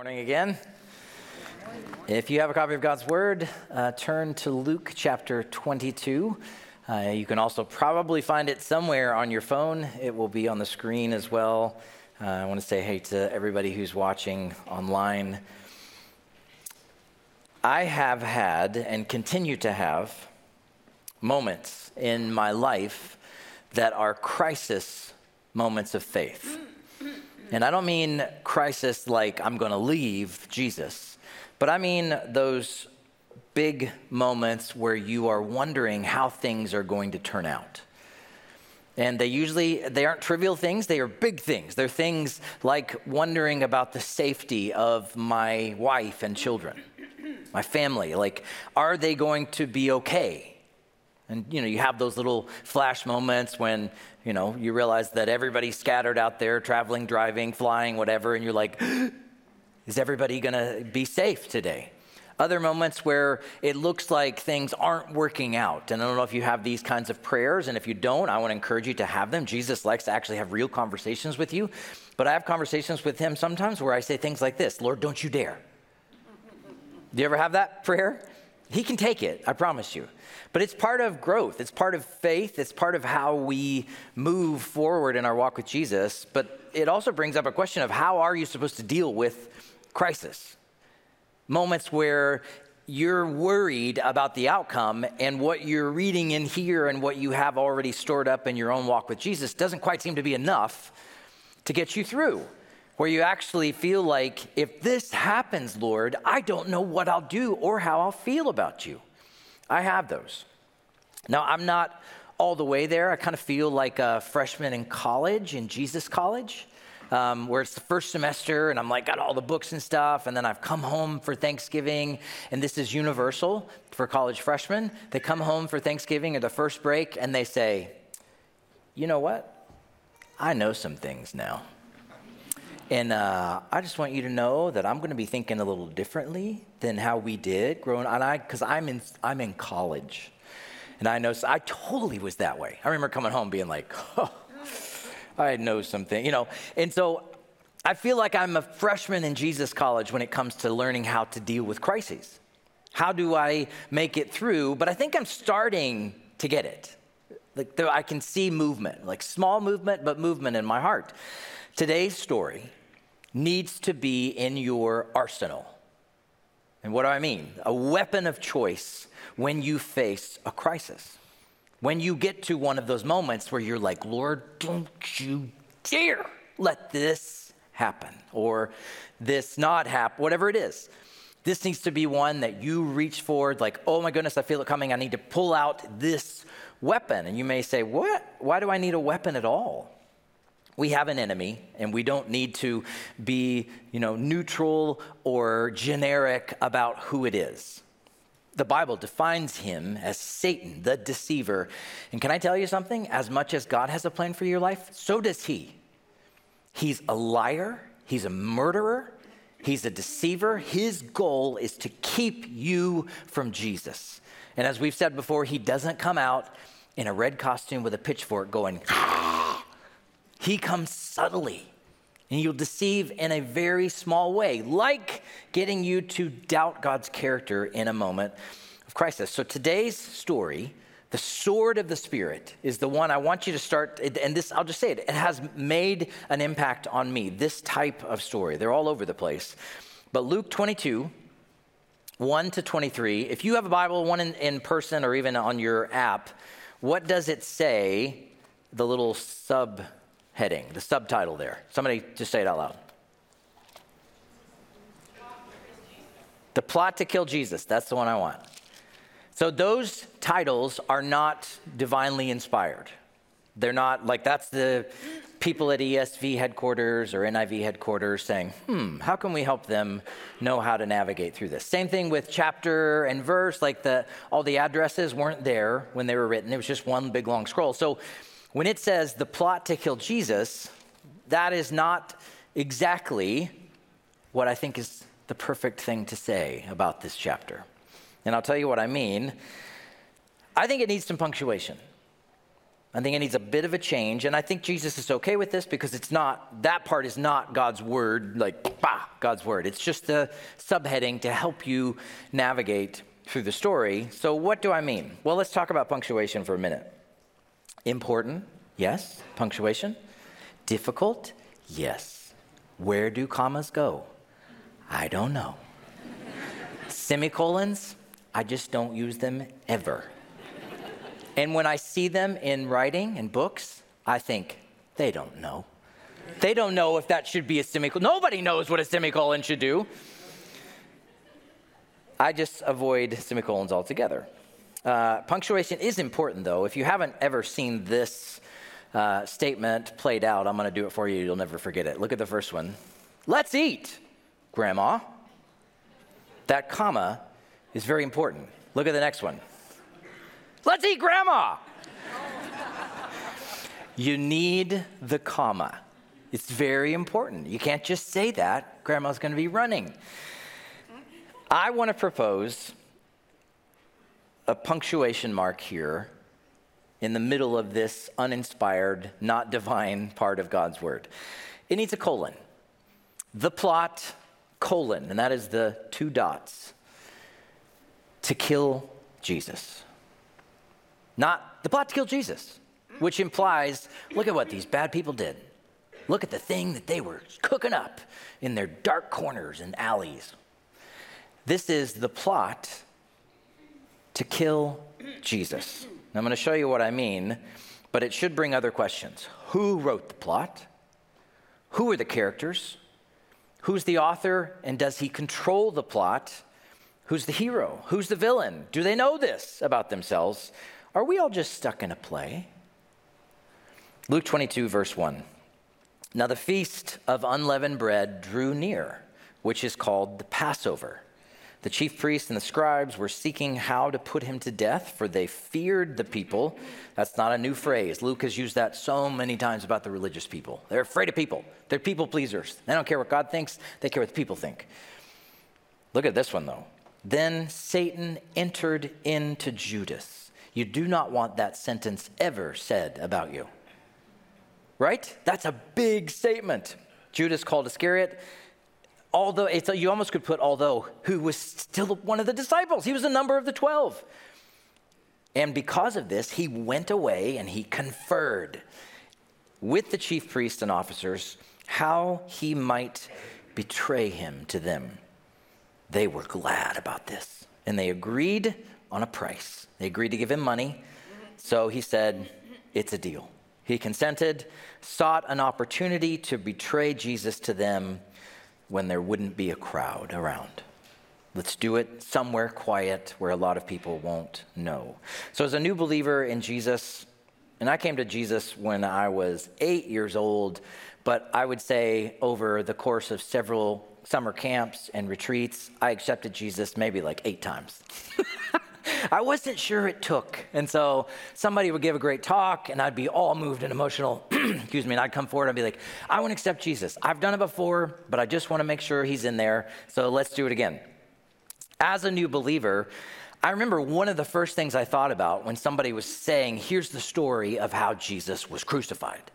Morning again. If you have a copy of God's Word, uh, turn to Luke chapter 22. Uh, you can also probably find it somewhere on your phone. It will be on the screen as well. Uh, I want to say hey to everybody who's watching online. I have had and continue to have moments in my life that are crisis moments of faith. And I don't mean crisis like I'm going to leave Jesus, but I mean those big moments where you are wondering how things are going to turn out. And they usually they aren't trivial things, they are big things. They're things like wondering about the safety of my wife and children, my family. Like are they going to be okay? And you know, you have those little flash moments when, you know, you realize that everybody's scattered out there, traveling, driving, flying, whatever, and you're like, is everybody going to be safe today? Other moments where it looks like things aren't working out. And I don't know if you have these kinds of prayers, and if you don't, I want to encourage you to have them. Jesus likes to actually have real conversations with you. But I have conversations with him sometimes where I say things like this Lord, don't you dare. Do you ever have that prayer? He can take it, I promise you. But it's part of growth, it's part of faith, it's part of how we move forward in our walk with Jesus. But it also brings up a question of how are you supposed to deal with crisis? Moments where you're worried about the outcome and what you're reading in here and what you have already stored up in your own walk with Jesus doesn't quite seem to be enough to get you through where you actually feel like, if this happens, Lord, I don't know what I'll do or how I'll feel about you. I have those. Now, I'm not all the way there. I kind of feel like a freshman in college, in Jesus College. Um, where it's the first semester and I'm like, got all the books and stuff. And then I've come home for Thanksgiving, and this is universal for college freshmen. They come home for Thanksgiving or the first break and they say, you know what? I know some things now. And uh, I just want you to know that I'm going to be thinking a little differently than how we did growing up. I, because I'm in, I'm in college. And I know, I totally was that way. I remember coming home being like, oh, I know something, you know. And so I feel like I'm a freshman in Jesus College when it comes to learning how to deal with crises. How do I make it through? But I think I'm starting to get it. Like I can see movement, like small movement, but movement in my heart. Today's story needs to be in your arsenal. And what do I mean? A weapon of choice when you face a crisis. When you get to one of those moments where you're like, Lord, don't you dare let this happen or this not happen, whatever it is. This needs to be one that you reach forward, like, oh my goodness, I feel it coming. I need to pull out this weapon. And you may say, what? Why do I need a weapon at all? We have an enemy and we don't need to be you know neutral or generic about who it is. The bible defines him as satan the deceiver. And can i tell you something? As much as god has a plan for your life so does he. He's a liar he's a murderer he's a deceiver. His goal is to keep you from jesus. And as we've said before he doesn't come out in a red costume with a pitchfork going he comes subtly and you'll deceive in a very small way, like getting you to doubt God's character in a moment of crisis. So today's story, the sword of the Spirit, is the one I want you to start. And this, I'll just say it, it has made an impact on me, this type of story. They're all over the place. But Luke 22, 1 to 23, if you have a Bible, one in, in person or even on your app, what does it say? The little sub heading, the subtitle there. Somebody just say it out loud. The plot to kill Jesus. That's the one I want. So those titles are not divinely inspired. They're not like that's the people at ESV headquarters or NIV headquarters saying, hmm, how can we help them know how to navigate through this? Same thing with chapter and verse, like the all the addresses weren't there when they were written. It was just one big long scroll. So when it says the plot to kill Jesus, that is not exactly what I think is the perfect thing to say about this chapter. And I'll tell you what I mean. I think it needs some punctuation. I think it needs a bit of a change. And I think Jesus is okay with this because it's not, that part is not God's word, like, bah, God's word. It's just a subheading to help you navigate through the story. So, what do I mean? Well, let's talk about punctuation for a minute. Important, yes, punctuation. Difficult, yes. Where do commas go? I don't know. Semicolons, I just don't use them ever. And when I see them in writing and books, I think, they don't know. They don't know if that should be a semicolon. Nobody knows what a semicolon should do. I just avoid semicolons altogether. Uh, punctuation is important, though. If you haven't ever seen this uh, statement played out, I'm going to do it for you. You'll never forget it. Look at the first one. Let's eat, Grandma. That comma is very important. Look at the next one. Let's eat grandma. you need the comma. It's very important. You can't just say that. Grandma's going to be running. I want to propose a punctuation mark here in the middle of this uninspired, not divine part of God's word. It needs a colon. The plot, colon, and that is the two dots to kill Jesus. Not the plot to kill Jesus, which implies look at what these bad people did. Look at the thing that they were cooking up in their dark corners and alleys. This is the plot to kill Jesus. Now, I'm going to show you what I mean, but it should bring other questions. Who wrote the plot? Who are the characters? Who's the author, and does he control the plot? Who's the hero? Who's the villain? Do they know this about themselves? Are we all just stuck in a play? Luke 22, verse 1. Now the feast of unleavened bread drew near, which is called the Passover. The chief priests and the scribes were seeking how to put him to death, for they feared the people. That's not a new phrase. Luke has used that so many times about the religious people. They're afraid of people, they're people pleasers. They don't care what God thinks, they care what the people think. Look at this one, though. Then Satan entered into Judas. You do not want that sentence ever said about you. Right? That's a big statement. Judas called Iscariot, although it's, you almost could put although, who was still one of the disciples. He was a number of the 12. And because of this, he went away and he conferred with the chief priests and officers how he might betray him to them. They were glad about this and they agreed on a price. They agreed to give him money. So he said, It's a deal. He consented, sought an opportunity to betray Jesus to them when there wouldn't be a crowd around. Let's do it somewhere quiet where a lot of people won't know. So, as a new believer in Jesus, and I came to Jesus when I was eight years old, but I would say over the course of several summer camps and retreats, I accepted Jesus maybe like eight times. I wasn't sure it took. And so somebody would give a great talk, and I'd be all moved and emotional. Excuse me. And I'd come forward and I'd be like, I want to accept Jesus. I've done it before, but I just want to make sure he's in there. So let's do it again. As a new believer, I remember one of the first things I thought about when somebody was saying, Here's the story of how Jesus was crucified,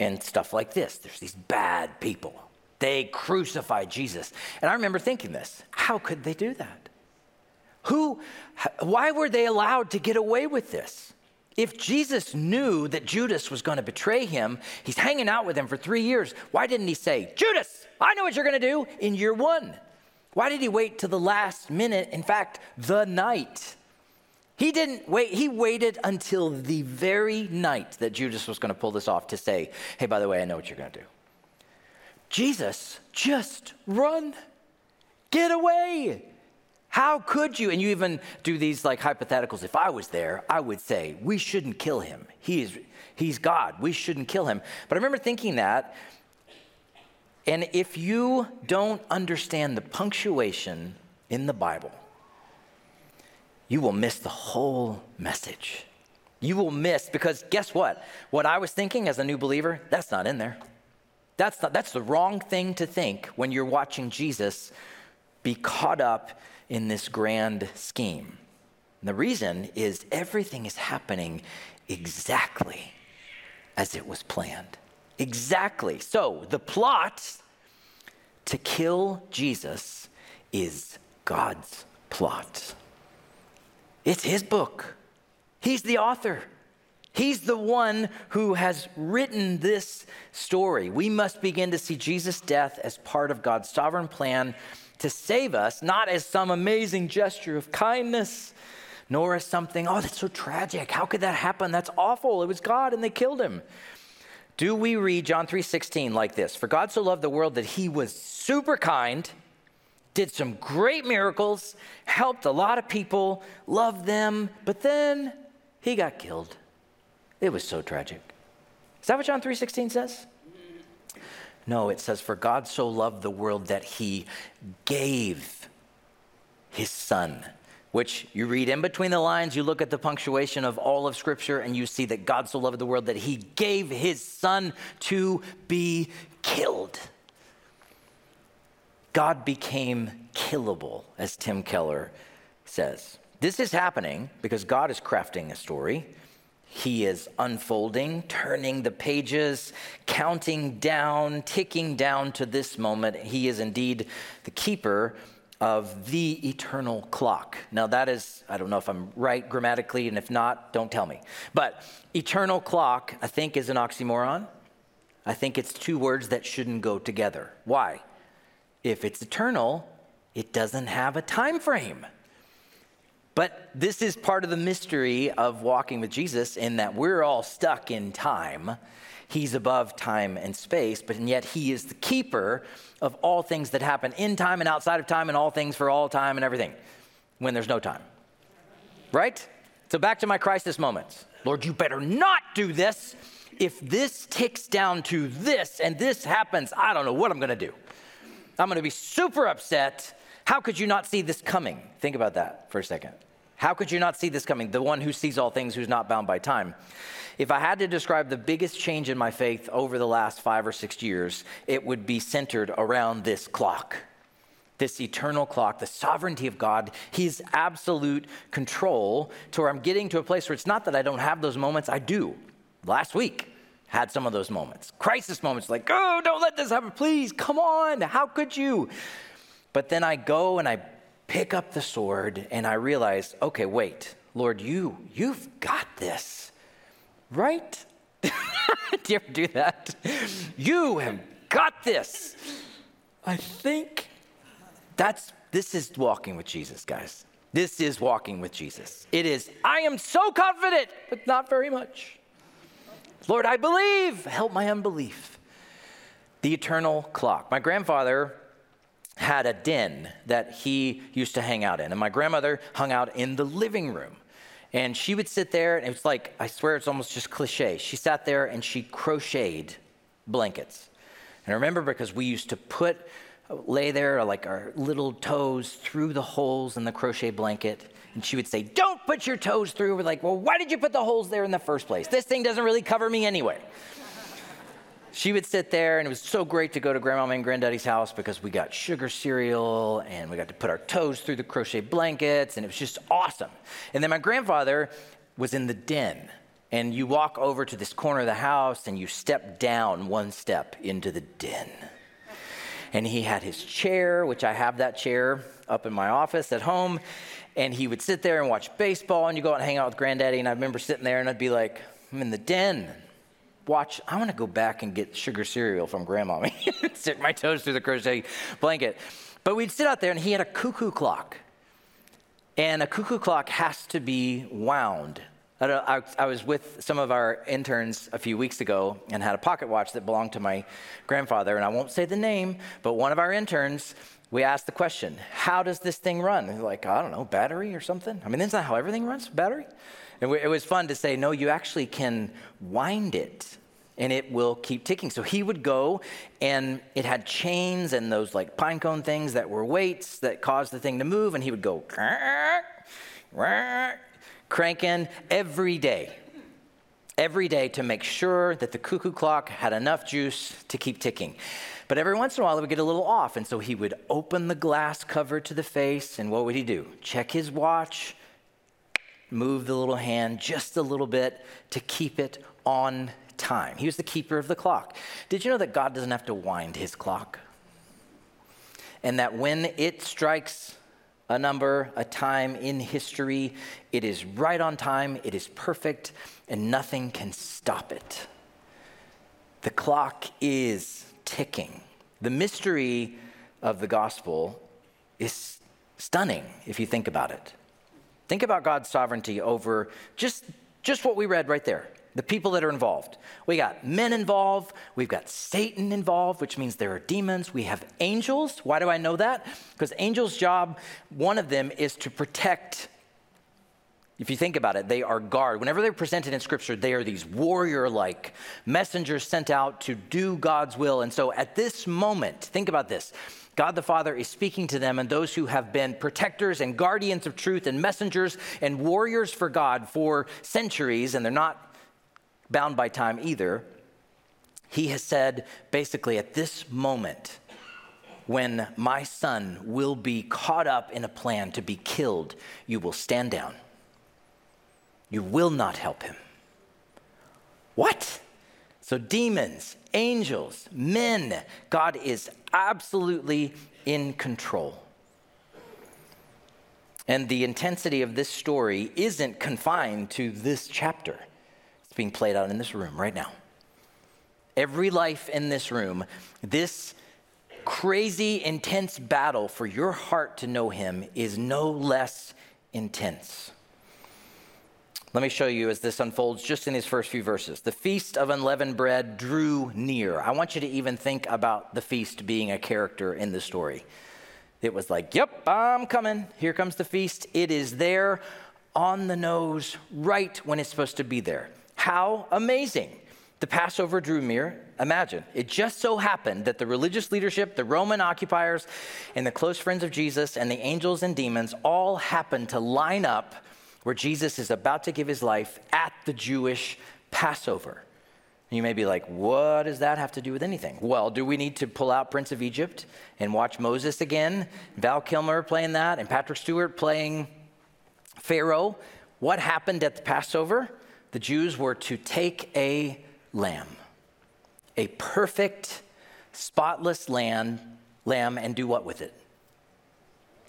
and stuff like this. There's these bad people. They crucified Jesus. And I remember thinking this how could they do that? Who, why were they allowed to get away with this? If Jesus knew that Judas was going to betray him, he's hanging out with him for three years. Why didn't he say, Judas, I know what you're going to do in year one? Why did he wait to the last minute? In fact, the night. He didn't wait, he waited until the very night that Judas was going to pull this off to say, Hey, by the way, I know what you're going to do. Jesus, just run, get away. How could you? And you even do these like hypotheticals. If I was there, I would say, we shouldn't kill him. He is, he's God. We shouldn't kill him. But I remember thinking that. And if you don't understand the punctuation in the Bible, you will miss the whole message. You will miss, because guess what? What I was thinking as a new believer, that's not in there. That's, not, that's the wrong thing to think when you're watching Jesus be caught up in this grand scheme. And the reason is everything is happening exactly as it was planned. Exactly. So the plot to kill Jesus is God's plot. It's his book. He's the author. He's the one who has written this story. We must begin to see Jesus' death as part of God's sovereign plan to save us, not as some amazing gesture of kindness, nor as something, oh, that's so tragic. How could that happen? That's awful. It was God and they killed him. Do we read John 3:16 like this? For God so loved the world that he was super kind, did some great miracles, helped a lot of people, loved them, but then he got killed. It was so tragic. Is that what John 3:16 says? No, it says for God so loved the world that he gave his son which you read in between the lines, you look at the punctuation of all of Scripture, and you see that God so loved the world that he gave his son to be killed. God became killable, as Tim Keller says. This is happening because God is crafting a story. He is unfolding, turning the pages, counting down, ticking down to this moment. He is indeed the keeper of the eternal clock. Now, that is, I don't know if I'm right grammatically, and if not, don't tell me. But eternal clock, I think, is an oxymoron. I think it's two words that shouldn't go together. Why? If it's eternal, it doesn't have a time frame. But this is part of the mystery of walking with Jesus in that we're all stuck in time. He's above time and space, but and yet he is the keeper of all things that happen in time and outside of time and all things for all time and everything when there's no time. Right? So back to my crisis moments. Lord, you better not do this. If this ticks down to this and this happens, I don't know what I'm going to do. I'm going to be super upset. How could you not see this coming? Think about that for a second. How could you not see this coming? The one who sees all things, who's not bound by time. If I had to describe the biggest change in my faith over the last five or six years, it would be centered around this clock this eternal clock, the sovereignty of God, His absolute control, to where I'm getting to a place where it's not that I don't have those moments, I do. Last week, had some of those moments, crisis moments, like, oh, don't let this happen, please, come on, how could you? But then I go and I pick up the sword and I realize, okay, wait, Lord, you, you've got this right? do you ever do that? You have got this. I think that's this is walking with Jesus, guys. This is walking with Jesus. It is, I am so confident, but not very much. Lord, I believe. Help my unbelief. The eternal clock. My grandfather had a den that he used to hang out in, and my grandmother hung out in the living room. And she would sit there, and it was like, I swear it's almost just cliche. She sat there and she crocheted blankets. And I remember because we used to put, lay there like our little toes through the holes in the crochet blanket. And she would say, Don't put your toes through. We're like, Well, why did you put the holes there in the first place? This thing doesn't really cover me anyway she would sit there, and it was so great to go to grandma and granddaddy's house because we got sugar cereal and we got to put our toes through the crochet blankets, and it was just awesome. And then my grandfather was in the den, and you walk over to this corner of the house and you step down one step into the den. And he had his chair, which I have that chair up in my office at home, and he would sit there and watch baseball, and you go out and hang out with granddaddy, and I remember sitting there and I'd be like, I'm in the den watch, I want to go back and get sugar cereal from grandma. Stick my toes through the crochet blanket. But we'd sit out there and he had a cuckoo clock. And a cuckoo clock has to be wound. I, I, was with some of our interns a few weeks ago and had a pocket watch that belonged to my grandfather. And I won't say the name, but one of our interns, we asked the question, How does this thing run? like, I don't know, battery or something? I mean, isn't that how everything runs? Battery? And it was fun to say, No, you actually can wind it and it will keep ticking. So he would go, and it had chains and those like pine cone things that were weights that caused the thing to move, and he would go cranking every day. Every day to make sure that the cuckoo clock had enough juice to keep ticking. But every once in a while, it would get a little off. And so he would open the glass cover to the face, and what would he do? Check his watch. Move the little hand just a little bit to keep it on time. He was the keeper of the clock. Did you know that God doesn't have to wind his clock? And that when it strikes a number, a time in history, it is right on time, it is perfect, and nothing can stop it. The clock is ticking. The mystery of the gospel is stunning if you think about it. Think about God's sovereignty over just, just what we read right there the people that are involved. We got men involved, we've got Satan involved, which means there are demons. We have angels. Why do I know that? Because angels' job, one of them is to protect. If you think about it, they are guard. Whenever they're presented in scripture, they are these warrior like messengers sent out to do God's will. And so at this moment, think about this God the Father is speaking to them and those who have been protectors and guardians of truth and messengers and warriors for God for centuries, and they're not bound by time either. He has said basically at this moment, when my son will be caught up in a plan to be killed, you will stand down. You will not help him. What? So, demons, angels, men, God is absolutely in control. And the intensity of this story isn't confined to this chapter. It's being played out in this room right now. Every life in this room, this crazy, intense battle for your heart to know Him is no less intense. Let me show you as this unfolds just in these first few verses. The feast of unleavened bread drew near. I want you to even think about the feast being a character in the story. It was like, yep, I'm coming. Here comes the feast. It is there on the nose, right when it's supposed to be there. How amazing. The Passover drew near. Imagine, it just so happened that the religious leadership, the Roman occupiers, and the close friends of Jesus, and the angels and demons all happened to line up where Jesus is about to give his life at the Jewish Passover. You may be like, what does that have to do with anything? Well, do we need to pull out Prince of Egypt and watch Moses again? Val Kilmer playing that and Patrick Stewart playing Pharaoh. What happened at the Passover? The Jews were to take a lamb, a perfect, spotless lamb, lamb, and do what with it?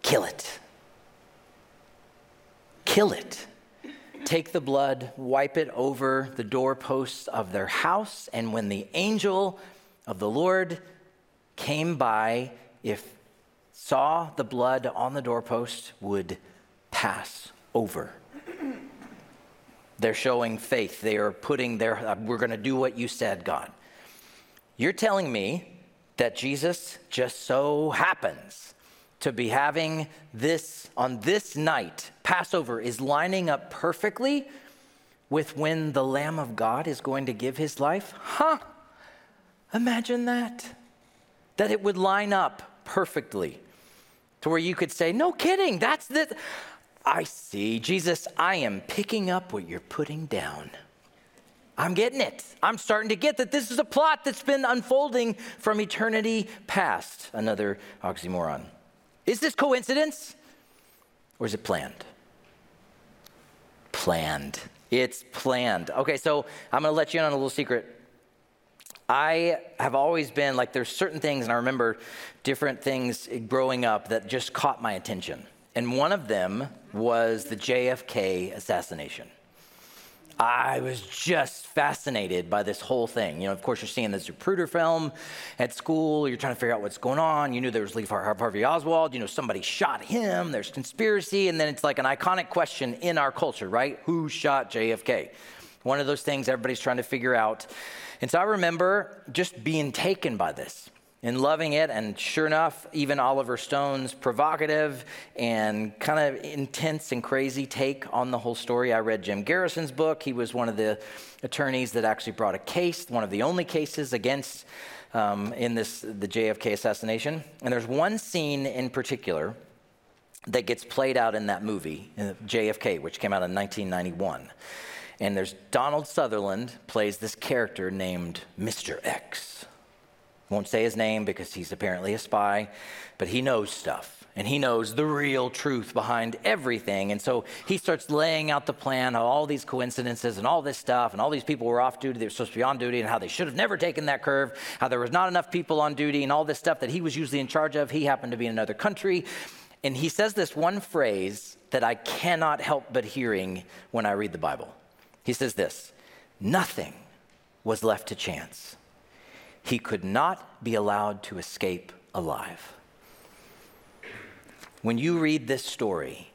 Kill it kill it. Take the blood, wipe it over the doorposts of their house, and when the angel of the Lord came by, if saw the blood on the doorpost, would pass over. They're showing faith. They are putting their, uh, we're going to do what you said, God. You're telling me that Jesus just so happens to be having this on this night, Passover is lining up perfectly with when the Lamb of God is going to give his life? Huh? Imagine that. That it would line up perfectly to where you could say, No kidding, that's the. I see. Jesus, I am picking up what you're putting down. I'm getting it. I'm starting to get that this is a plot that's been unfolding from eternity past. Another oxymoron. Is this coincidence or is it planned? Planned. It's planned. Okay, so I'm going to let you in on a little secret. I have always been like, there's certain things, and I remember different things growing up that just caught my attention. And one of them was the JFK assassination. I was just fascinated by this whole thing. You know, of course, you're seeing the Zapruder film at school. You're trying to figure out what's going on. You knew there was Lee Harvey Oswald. You know, somebody shot him. There's conspiracy. And then it's like an iconic question in our culture, right? Who shot JFK? One of those things everybody's trying to figure out. And so I remember just being taken by this and loving it. And sure enough, even Oliver Stone's provocative and kind of intense and crazy take on the whole story. I read Jim Garrison's book. He was one of the attorneys that actually brought a case, one of the only cases against um, in this the JFK assassination. And there's one scene in particular that gets played out in that movie, JFK, which came out in 1991. And there's Donald Sutherland plays this character named Mr. X. Won't say his name because he's apparently a spy, but he knows stuff. and he knows the real truth behind everything. And so he starts laying out the plan of all these coincidences and all this stuff, and all these people were off duty, they were supposed to be on duty, and how they should have never taken that curve, how there was not enough people on duty, and all this stuff that he was usually in charge of. He happened to be in another country. And he says this one phrase that I cannot help but hearing when I read the Bible. He says this Nothing was left to chance. He could not be allowed to escape alive. When you read this story,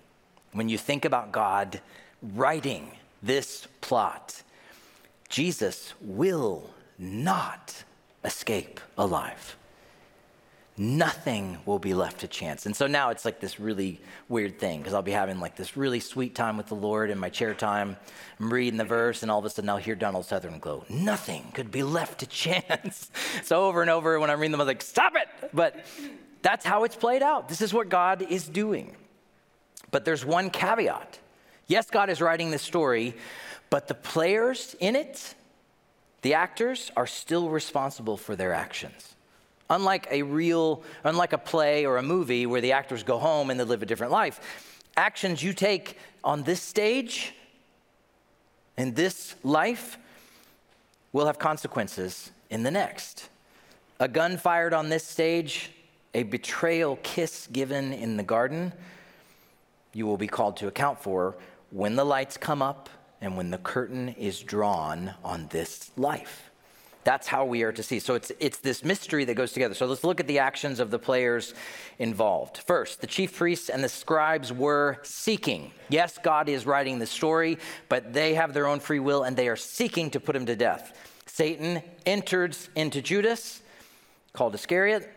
when you think about God writing this plot, Jesus will not escape alive. Nothing will be left to chance. And so now it's like this really weird thing because I'll be having like this really sweet time with the Lord in my chair time. I'm reading the verse, and all of a sudden I'll hear Donald Sutherland go, Nothing could be left to chance. so over and over when I'm reading them, I'm like, Stop it! But that's how it's played out. This is what God is doing. But there's one caveat. Yes, God is writing this story, but the players in it, the actors, are still responsible for their actions. Unlike a real, unlike a play or a movie where the actors go home and they live a different life, actions you take on this stage, in this life, will have consequences in the next. A gun fired on this stage a betrayal kiss given in the garden, you will be called to account for when the lights come up and when the curtain is drawn on this life. That's how we are to see. So it's, it's this mystery that goes together. So let's look at the actions of the players involved. First, the chief priests and the scribes were seeking. Yes, God is writing the story, but they have their own free will and they are seeking to put him to death. Satan enters into Judas, called Iscariot,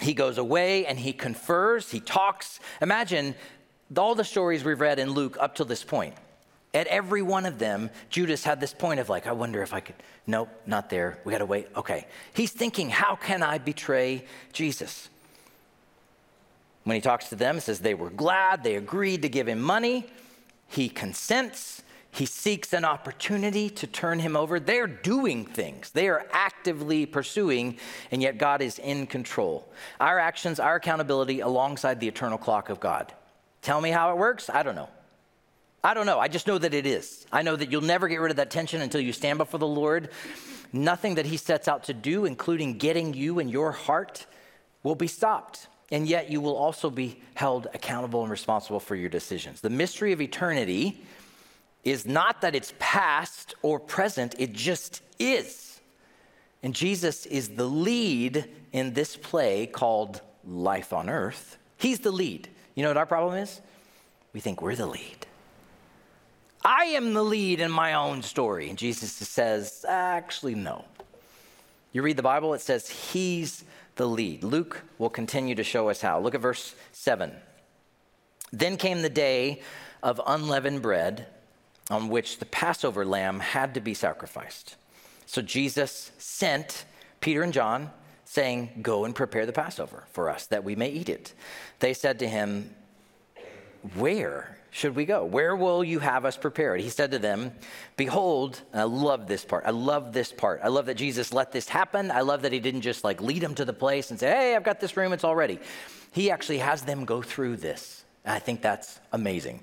he goes away and he confers, he talks. Imagine all the stories we've read in Luke up to this point. At every one of them, Judas had this point of like, I wonder if I could. Nope, not there. We got to wait. Okay. He's thinking, how can I betray Jesus? When he talks to them, says they were glad, they agreed to give him money. He consents. He seeks an opportunity to turn him over. They're doing things, they are actively pursuing, and yet God is in control. Our actions, our accountability alongside the eternal clock of God. Tell me how it works? I don't know. I don't know. I just know that it is. I know that you'll never get rid of that tension until you stand before the Lord. Nothing that He sets out to do, including getting you and your heart, will be stopped. And yet you will also be held accountable and responsible for your decisions. The mystery of eternity is not that it's past or present, it just is. And Jesus is the lead in this play called Life on Earth. He's the lead. You know what our problem is? We think we're the lead. I am the lead in my own story. And Jesus says, actually, no. You read the Bible, it says he's the lead. Luke will continue to show us how. Look at verse 7. Then came the day of unleavened bread on which the Passover lamb had to be sacrificed. So Jesus sent Peter and John, saying, Go and prepare the Passover for us, that we may eat it. They said to him, Where should we go? Where will you have us prepared? He said to them, Behold, I love this part. I love this part. I love that Jesus let this happen. I love that he didn't just like lead them to the place and say, Hey, I've got this room, it's all ready. He actually has them go through this. I think that's amazing.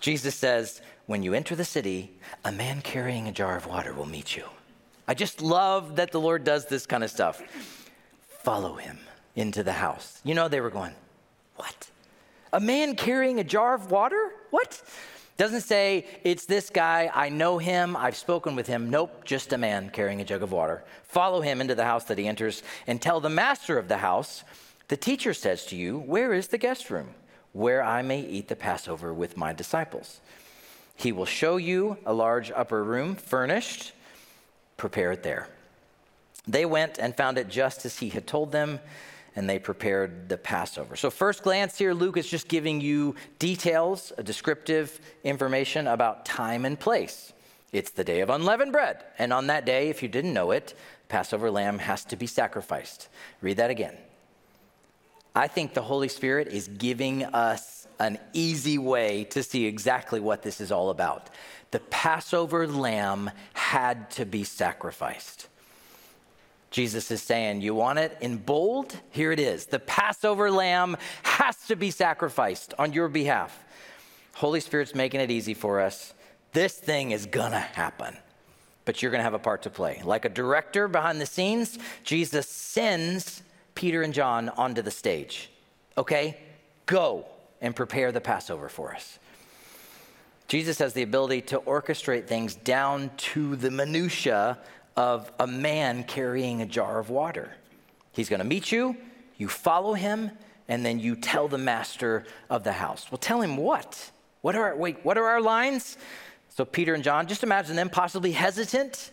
Jesus says, when you enter the city, a man carrying a jar of water will meet you. I just love that the Lord does this kind of stuff. Follow him into the house. You know, they were going, What? A man carrying a jar of water? What? Doesn't say, It's this guy. I know him. I've spoken with him. Nope, just a man carrying a jug of water. Follow him into the house that he enters and tell the master of the house, The teacher says to you, Where is the guest room? Where I may eat the Passover with my disciples. He will show you a large upper room furnished. Prepare it there. They went and found it just as he had told them, and they prepared the Passover. So, first glance here, Luke is just giving you details, descriptive information about time and place. It's the day of unleavened bread. And on that day, if you didn't know it, Passover lamb has to be sacrificed. Read that again. I think the Holy Spirit is giving us an easy way to see exactly what this is all about. The Passover lamb had to be sacrificed. Jesus is saying, You want it in bold? Here it is. The Passover lamb has to be sacrificed on your behalf. Holy Spirit's making it easy for us. This thing is gonna happen, but you're gonna have a part to play. Like a director behind the scenes, Jesus sends Peter and John onto the stage. Okay, go and prepare the Passover for us. Jesus has the ability to orchestrate things down to the minutia of a man carrying a jar of water. He's going to meet you, you follow him, and then you tell the master of the house. Well, tell him what? What are wait, what are our lines? So Peter and John, just imagine them possibly hesitant.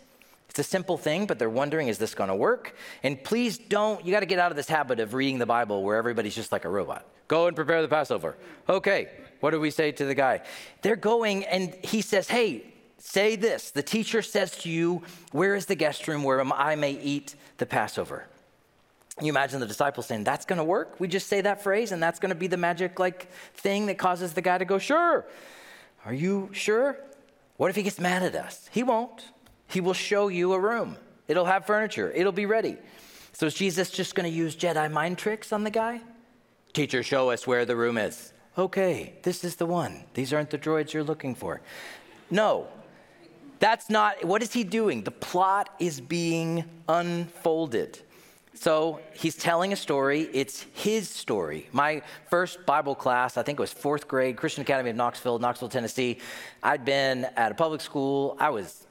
It's a simple thing, but they're wondering, is this going to work? And please don't, you got to get out of this habit of reading the Bible where everybody's just like a robot. Go and prepare the Passover. Okay, what do we say to the guy? They're going, and he says, Hey, Say this The teacher says to you, Where is the guest room where I may eat the Passover? You imagine the disciples saying, That's going to work? We just say that phrase, and that's going to be the magic like thing that causes the guy to go, Sure. Are you sure? What if he gets mad at us? He won't. He will show you a room, it'll have furniture, it'll be ready. So is Jesus just going to use Jedi mind tricks on the guy? Teacher, show us where the room is. Okay, this is the one. These aren't the droids you're looking for. No, that's not, what is he doing? The plot is being unfolded. So he's telling a story. It's his story. My first Bible class, I think it was fourth grade, Christian Academy of Knoxville, Knoxville, Tennessee. I'd been at a public school. I was,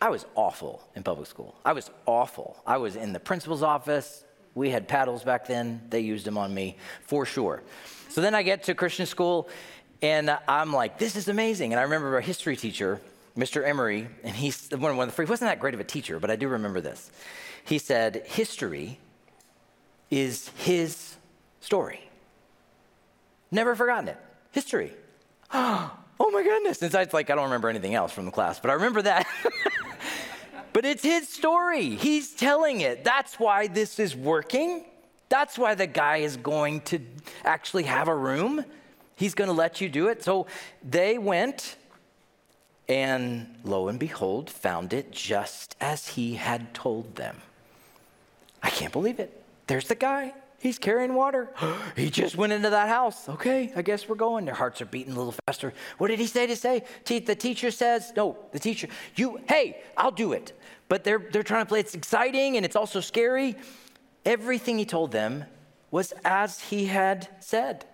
I was awful in public school. I was awful. I was in the principal's office. We had paddles back then. They used them on me for sure. So then I get to Christian school, and I'm like, this is amazing. And I remember a history teacher Mr. Emery, and he's one of the, he wasn't that great of a teacher, but I do remember this. He said, History is his story. Never forgotten it. History. Oh my goodness. And so it's like, I don't remember anything else from the class, but I remember that. but it's his story. He's telling it. That's why this is working. That's why the guy is going to actually have a room. He's going to let you do it. So they went and lo and behold, found it just as he had told them. I can't believe it. There's the guy. He's carrying water. he just went into that house. Okay, I guess we're going. Their hearts are beating a little faster. What did he say to say? Te- the teacher says, no, the teacher, you, hey, I'll do it. But they're, they're trying to play it's exciting and it's also scary. Everything he told them was as he had said.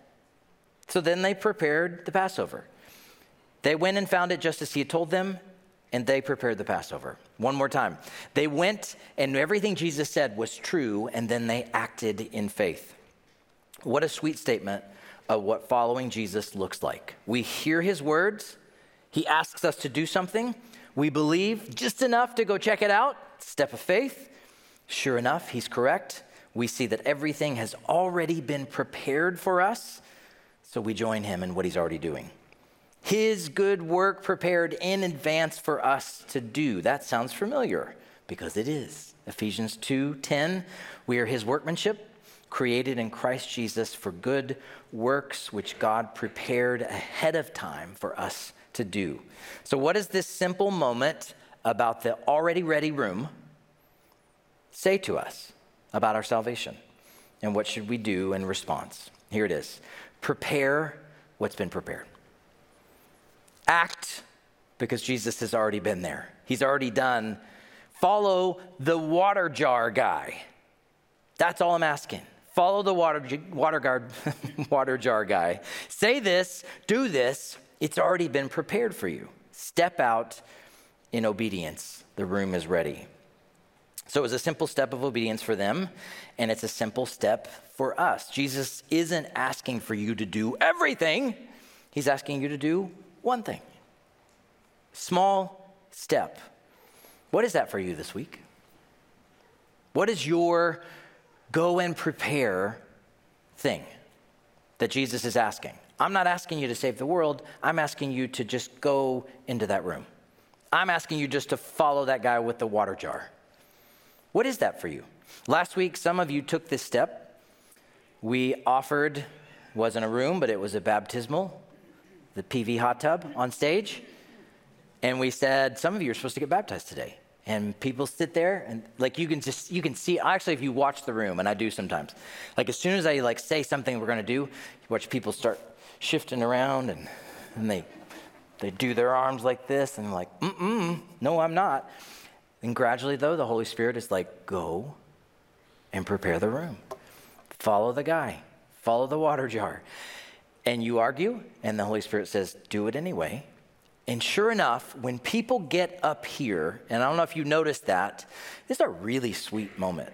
So then they prepared the Passover. They went and found it just as he had told them, and they prepared the Passover. One more time. They went, and everything Jesus said was true, and then they acted in faith. What a sweet statement of what following Jesus looks like. We hear his words, he asks us to do something, we believe just enough to go check it out, step of faith. Sure enough, he's correct. We see that everything has already been prepared for us, so we join him in what he's already doing his good work prepared in advance for us to do. That sounds familiar because it is. Ephesians 2:10, we are his workmanship, created in Christ Jesus for good works which God prepared ahead of time for us to do. So what does this simple moment about the already ready room say to us about our salvation? And what should we do in response? Here it is. Prepare what's been prepared. Act because Jesus has already been there. He's already done. Follow the water jar guy. That's all I'm asking. Follow the water, water, guard, water jar guy. Say this, do this. It's already been prepared for you. Step out in obedience. The room is ready. So it was a simple step of obedience for them, and it's a simple step for us. Jesus isn't asking for you to do everything, He's asking you to do one thing. Small step. What is that for you this week? What is your go and prepare thing that Jesus is asking? I'm not asking you to save the world. I'm asking you to just go into that room. I'm asking you just to follow that guy with the water jar. What is that for you? Last week, some of you took this step. We offered, wasn't a room, but it was a baptismal the PV hot tub on stage. And we said, Some of you are supposed to get baptized today. and people sit there and like you can just you can see actually if you watch the room and i do sometimes like as soon as i like say something we're to do you watch people start shifting around and and they they do their arms like this and like mm-mm no i'm not and gradually though the holy spirit is like go and prepare the room follow the guy follow the water jar and you argue and the holy spirit says do it anyway and sure enough, when people get up here, and I don't know if you noticed that, this is a really sweet moment.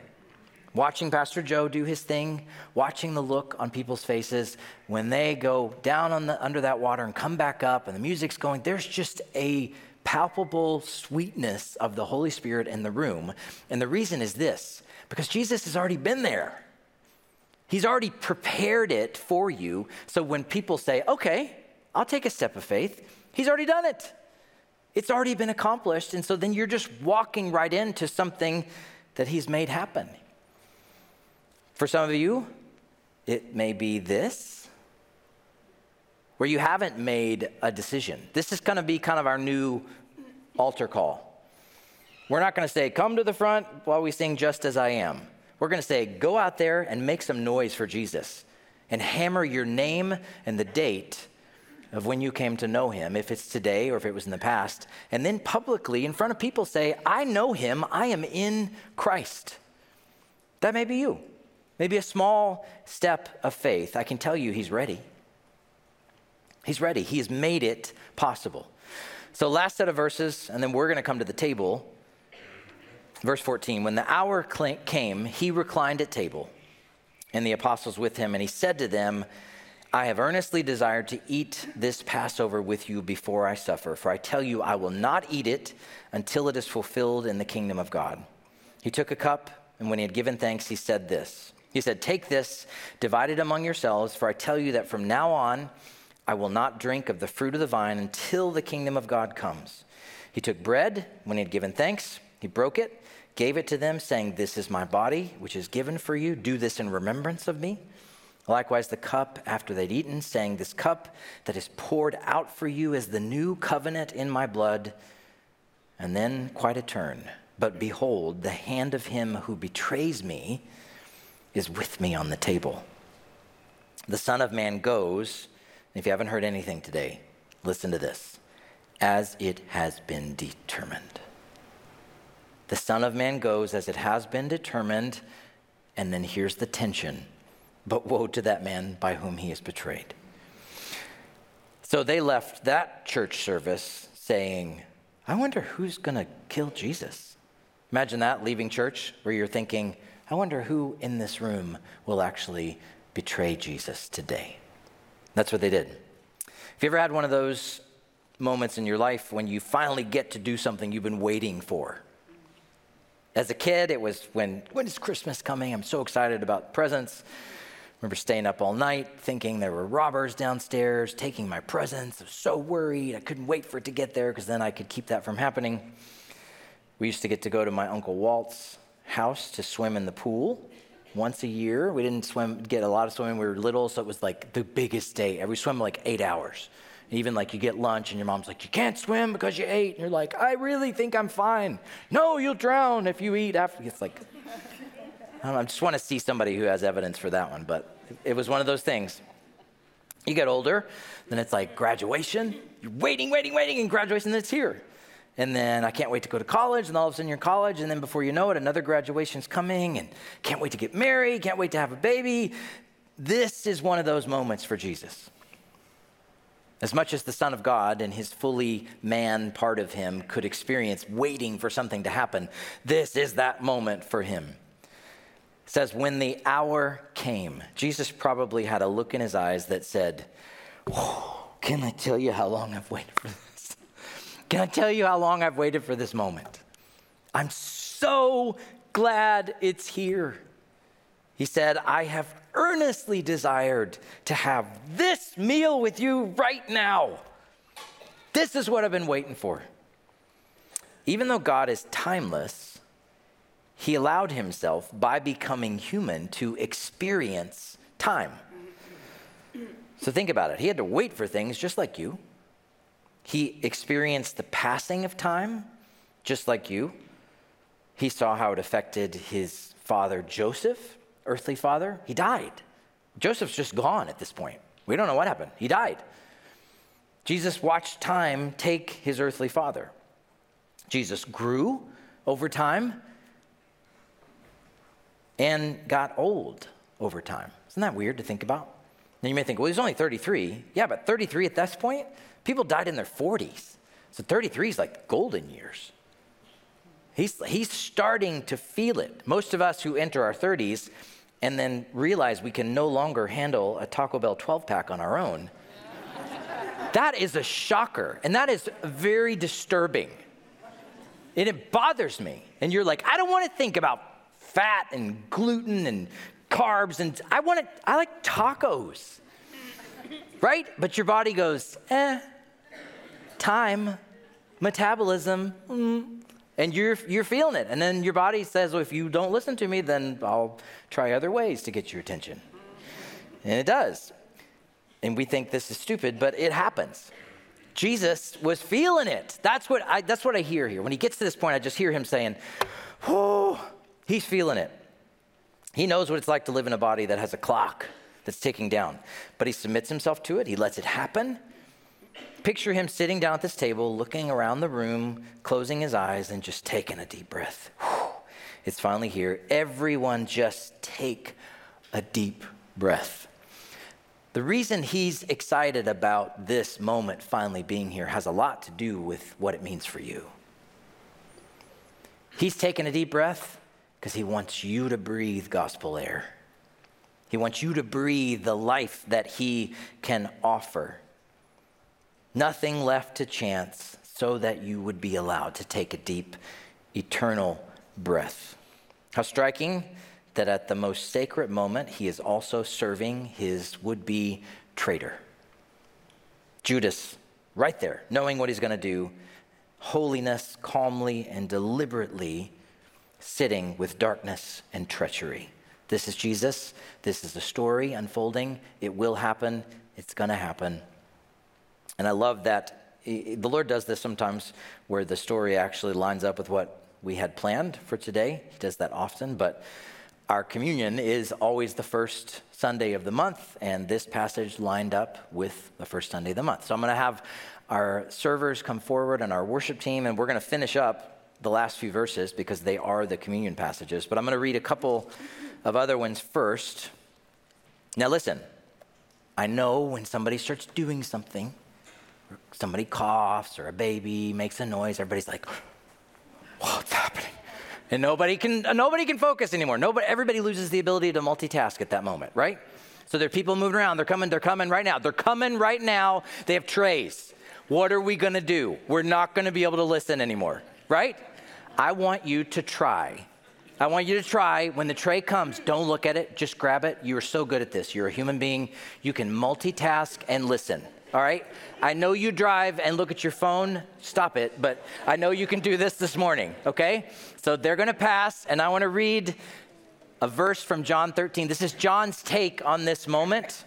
Watching Pastor Joe do his thing, watching the look on people's faces when they go down the, under that water and come back up and the music's going, there's just a palpable sweetness of the Holy Spirit in the room. And the reason is this because Jesus has already been there. He's already prepared it for you. So when people say, okay, I'll take a step of faith, He's already done it. It's already been accomplished. And so then you're just walking right into something that He's made happen. For some of you, it may be this, where you haven't made a decision. This is going to be kind of our new altar call. We're not going to say, come to the front while we sing Just As I Am. We're going to say, go out there and make some noise for Jesus and hammer your name and the date of when you came to know him, if it's today or if it was in the past, and then publicly in front of people say, I know him, I am in Christ. That may be you. Maybe a small step of faith. I can tell you he's ready. He's ready. He has made it possible. So, last set of verses, and then we're going to come to the table. Verse 14 When the hour came, he reclined at table, and the apostles with him, and he said to them, I have earnestly desired to eat this Passover with you before I suffer, for I tell you, I will not eat it until it is fulfilled in the kingdom of God. He took a cup, and when he had given thanks, he said this He said, Take this, divide it among yourselves, for I tell you that from now on I will not drink of the fruit of the vine until the kingdom of God comes. He took bread, when he had given thanks, he broke it, gave it to them, saying, This is my body, which is given for you. Do this in remembrance of me. Likewise, the cup after they'd eaten, saying, This cup that is poured out for you is the new covenant in my blood. And then quite a turn. But behold, the hand of him who betrays me is with me on the table. The Son of Man goes, if you haven't heard anything today, listen to this, as it has been determined. The Son of Man goes as it has been determined, and then here's the tension but woe to that man by whom he is betrayed. So they left that church service saying, I wonder who's going to kill Jesus. Imagine that, leaving church, where you're thinking, I wonder who in this room will actually betray Jesus today. That's what they did. Have you ever had one of those moments in your life when you finally get to do something you've been waiting for? As a kid, it was when, when is Christmas coming? I'm so excited about presents remember staying up all night thinking there were robbers downstairs taking my presents. I was so worried. I couldn't wait for it to get there because then I could keep that from happening. We used to get to go to my Uncle Walt's house to swim in the pool once a year. We didn't swim, get a lot of swimming. We were little, so it was like the biggest day. We swim like eight hours. Even like you get lunch and your mom's like, you can't swim because you ate. And you're like, I really think I'm fine. No, you'll drown if you eat after. It's like, I, I just want to see somebody who has evidence for that one, but it was one of those things. You get older, then it's like graduation. You're waiting, waiting, waiting, and graduation, then it's here. And then I can't wait to go to college, and all of a sudden you're in college, and then before you know it, another graduation's coming, and can't wait to get married, can't wait to have a baby. This is one of those moments for Jesus. As much as the Son of God and his fully man part of him could experience waiting for something to happen, this is that moment for him It says, When the hour came, Jesus probably had a look in his eyes that said, Can I tell you how long I've waited for this? Can I tell you how long I've waited for this moment? I'm so glad it's here. He said, I have earnestly desired to have this meal with you right now. This is what I've been waiting for. Even though God is timeless, he allowed himself, by becoming human, to experience time. So think about it. He had to wait for things just like you. He experienced the passing of time just like you. He saw how it affected his father, Joseph, earthly father. He died. Joseph's just gone at this point. We don't know what happened. He died. Jesus watched time take his earthly father. Jesus grew over time and got old over time. Isn't that weird to think about? Now you may think, well, he's only 33. Yeah, but 33 at this point, people died in their 40s. So 33 is like golden years. He's, he's starting to feel it. Most of us who enter our 30s and then realize we can no longer handle a Taco Bell 12 pack on our own, that is a shocker. And that is very disturbing. And it bothers me. And you're like, I don't want to think about fat and gluten and carbs and I want to, I like tacos. right? But your body goes, eh, time, metabolism, mm, and you're, you're feeling it. And then your body says, well, if you don't listen to me, then I'll try other ways to get your attention. And it does. And we think this is stupid, but it happens. Jesus was feeling it. That's what I, that's what I hear here. When he gets to this point, I just hear him saying, oh, he's feeling it. He knows what it's like to live in a body that has a clock that's ticking down, but he submits himself to it. He lets it happen. Picture him sitting down at this table, looking around the room, closing his eyes, and just taking a deep breath. It's finally here. Everyone just take a deep breath. The reason he's excited about this moment finally being here has a lot to do with what it means for you. He's taking a deep breath because he wants you to breathe gospel air. He wants you to breathe the life that he can offer. Nothing left to chance so that you would be allowed to take a deep, eternal breath. How striking that at the most sacred moment, he is also serving his would be traitor. Judas, right there, knowing what he's going to do, holiness calmly and deliberately sitting with darkness and treachery. This is Jesus. This is the story unfolding. It will happen. It's going to happen. And I love that eh, eh, the Lord does this sometimes where the story actually lines up with what we had planned for today. He does that often, but our communion is always the first Sunday of the month, and this passage lined up with the first Sunday of the month. So I'm going to have our servers come forward and our worship team, and we're going to finish up the last few verses because they are the communion passages. But I'm going to read a couple of other ones first. Now, listen, I know when somebody starts doing something, somebody coughs or a baby makes a noise, everybody's like, what's happening? And nobody can, uh, nobody can focus anymore. Nobody, everybody loses the ability to multitask at that moment, right? So there are people moving around. They're coming, they're coming right now. They're coming right now. They have trays. What are we going to do? We're not going to be able to listen anymore, right? I want you to try. I want you to try when the tray comes, don't look at it, just grab it. You are so good at this. You're a human being. You can multitask and listen all right? I know you drive and look at your phone. Stop it, but I know you can do this this morning, okay? So they're gonna pass, and I wanna read a verse from John 13. This is John's take on this moment.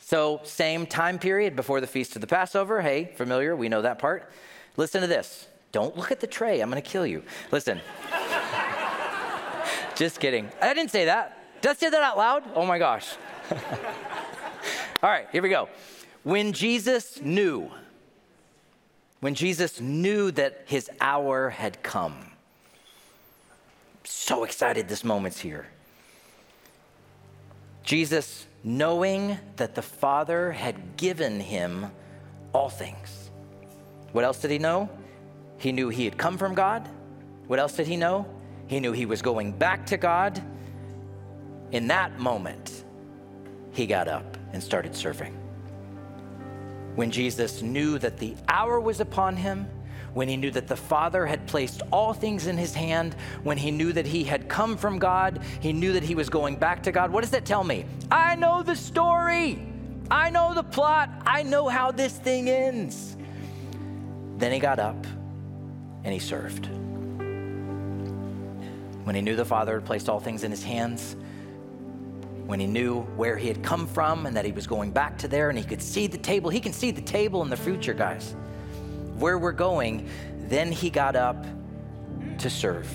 So, same time period before the feast of the Passover. Hey, familiar, we know that part. Listen to this. Don't look at the tray, I'm gonna kill you. Listen. Just kidding. I didn't say that. Did I say that out loud? Oh my gosh. All right, here we go. When Jesus knew, when Jesus knew that his hour had come, so excited this moment's here. Jesus, knowing that the Father had given him all things. What else did he know? He knew he had come from God. What else did he know? He knew he was going back to God. In that moment, he got up and started serving when Jesus knew that the hour was upon him, when he knew that the Father had placed all things in his hand, when he knew that he had come from God, he knew that he was going back to God. What does that tell me? I know the story. I know the plot. I know how this thing ends. Then he got up and he served. When he knew the Father had placed all things in his hands, when he knew where he had come from and that he was going back to there and he could see the table. He can see the table in the future, guys, where we're going. Then he got up to serve.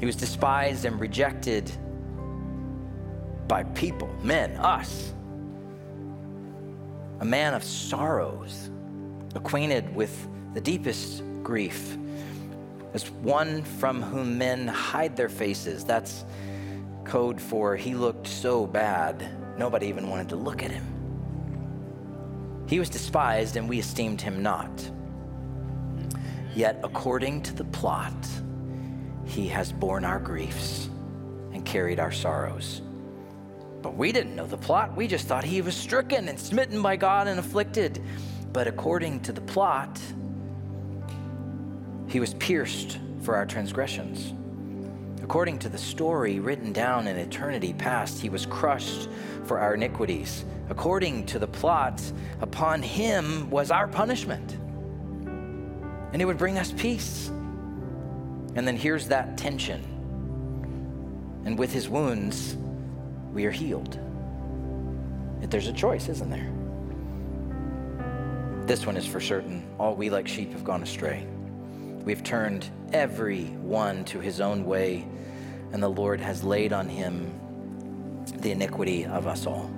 He was despised and rejected by people, men, us. A man of sorrows, acquainted with the deepest grief as one from whom men hide their faces. That's code for he looked so bad, nobody even wanted to look at him. He was despised, and we esteemed him not. Yet, according to the plot, he has borne our griefs and carried our sorrows. But we didn't know the plot. We just thought he was stricken and smitten by God and afflicted. But according to the plot, he was pierced for our transgressions. According to the story written down in eternity past, he was crushed for our iniquities. According to the plot, upon him was our punishment. And it would bring us peace. And then here's that tension. And with his wounds, we are healed. If There's a choice, isn't there? This one is for certain. All we like sheep have gone astray. We've turned every one to his own way, and the Lord has laid on him the iniquity of us all.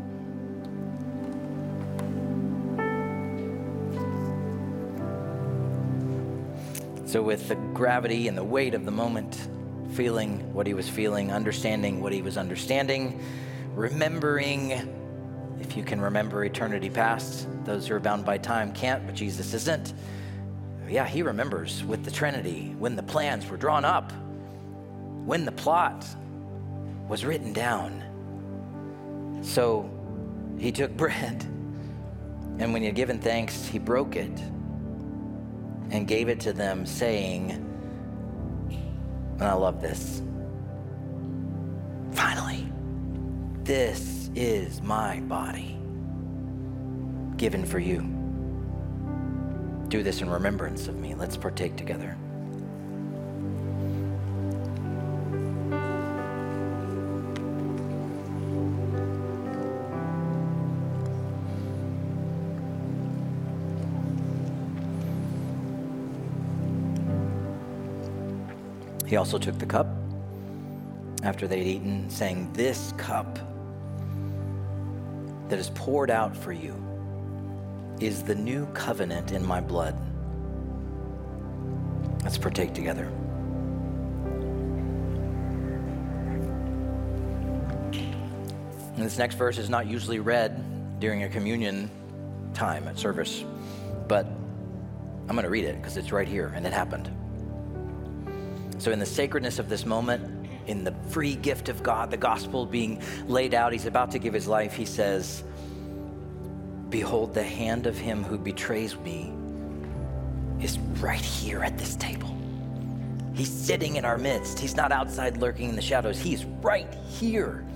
So, with the gravity and the weight of the moment, feeling what he was feeling, understanding what he was understanding, remembering, if you can remember eternity past, those who are bound by time can't, but Jesus isn't. Yeah, he remembers with the Trinity when the plans were drawn up, when the plot was written down. So he took bread, and when he had given thanks, he broke it and gave it to them, saying, and I love this. Finally, this is my body given for you. Do this in remembrance of me. Let's partake together. He also took the cup after they'd eaten, saying, This cup that is poured out for you is the new covenant in my blood. Let's partake together. And this next verse is not usually read during a communion time at service, but I'm going to read it because it's right here and it happened. So, in the sacredness of this moment, in the free gift of God, the gospel being laid out, he's about to give his life. He says, Behold, the hand of him who betrays me is right here at this table. He's sitting in our midst. He's not outside lurking in the shadows. He's right here.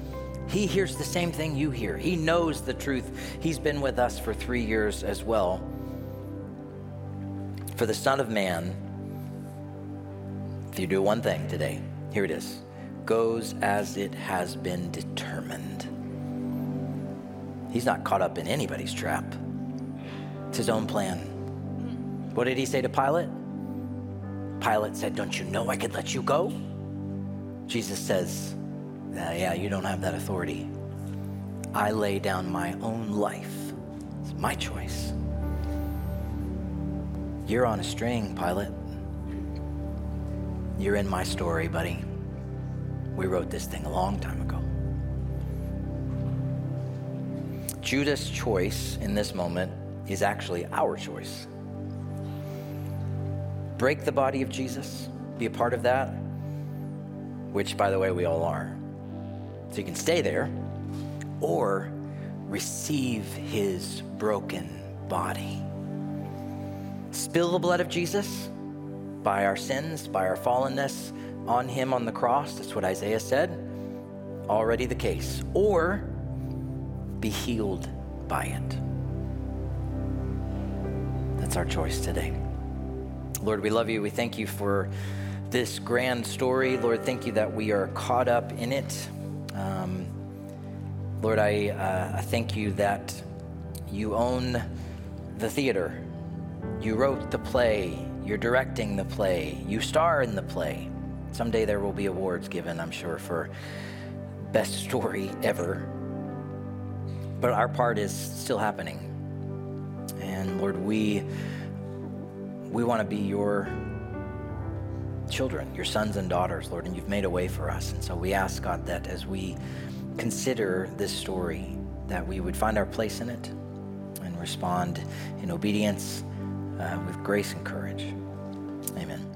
He hears the same thing you hear. He knows the truth. He's been with us for three years as well. For the Son of Man, if you do one thing today, here it is goes as it has been determined. He's not caught up in anybody's trap, it's his own plan. What did he say to Pilate? Pilate said, Don't you know I could let you go? Jesus says, uh, Yeah, you don't have that authority. I lay down my own life. It's my choice. You're on a string, Pilate. You're in my story, buddy. We wrote this thing a long time ago. Judas' choice in this moment is actually our choice. Break the body of Jesus, be a part of that, which, by the way, we all are. So you can stay there, or receive his broken body. Spill the blood of Jesus by our sins, by our fallenness on him on the cross. That's what Isaiah said. Already the case. Or be healed by it. That's our choice today. Lord, we love you. We thank you for this grand story. Lord, thank you that we are caught up in it. Um, Lord, I, uh, I thank you that you own the theater. You wrote the play. You're directing the play. You star in the play. Someday there will be awards given, I'm sure, for best story ever. But our part is still happening. And Lord, we we want to be your children, your sons and daughters, Lord, and you've made a way for us. And so we ask God that as we consider this story, that we would find our place in it and respond in obedience uh, with grace and courage. Amen.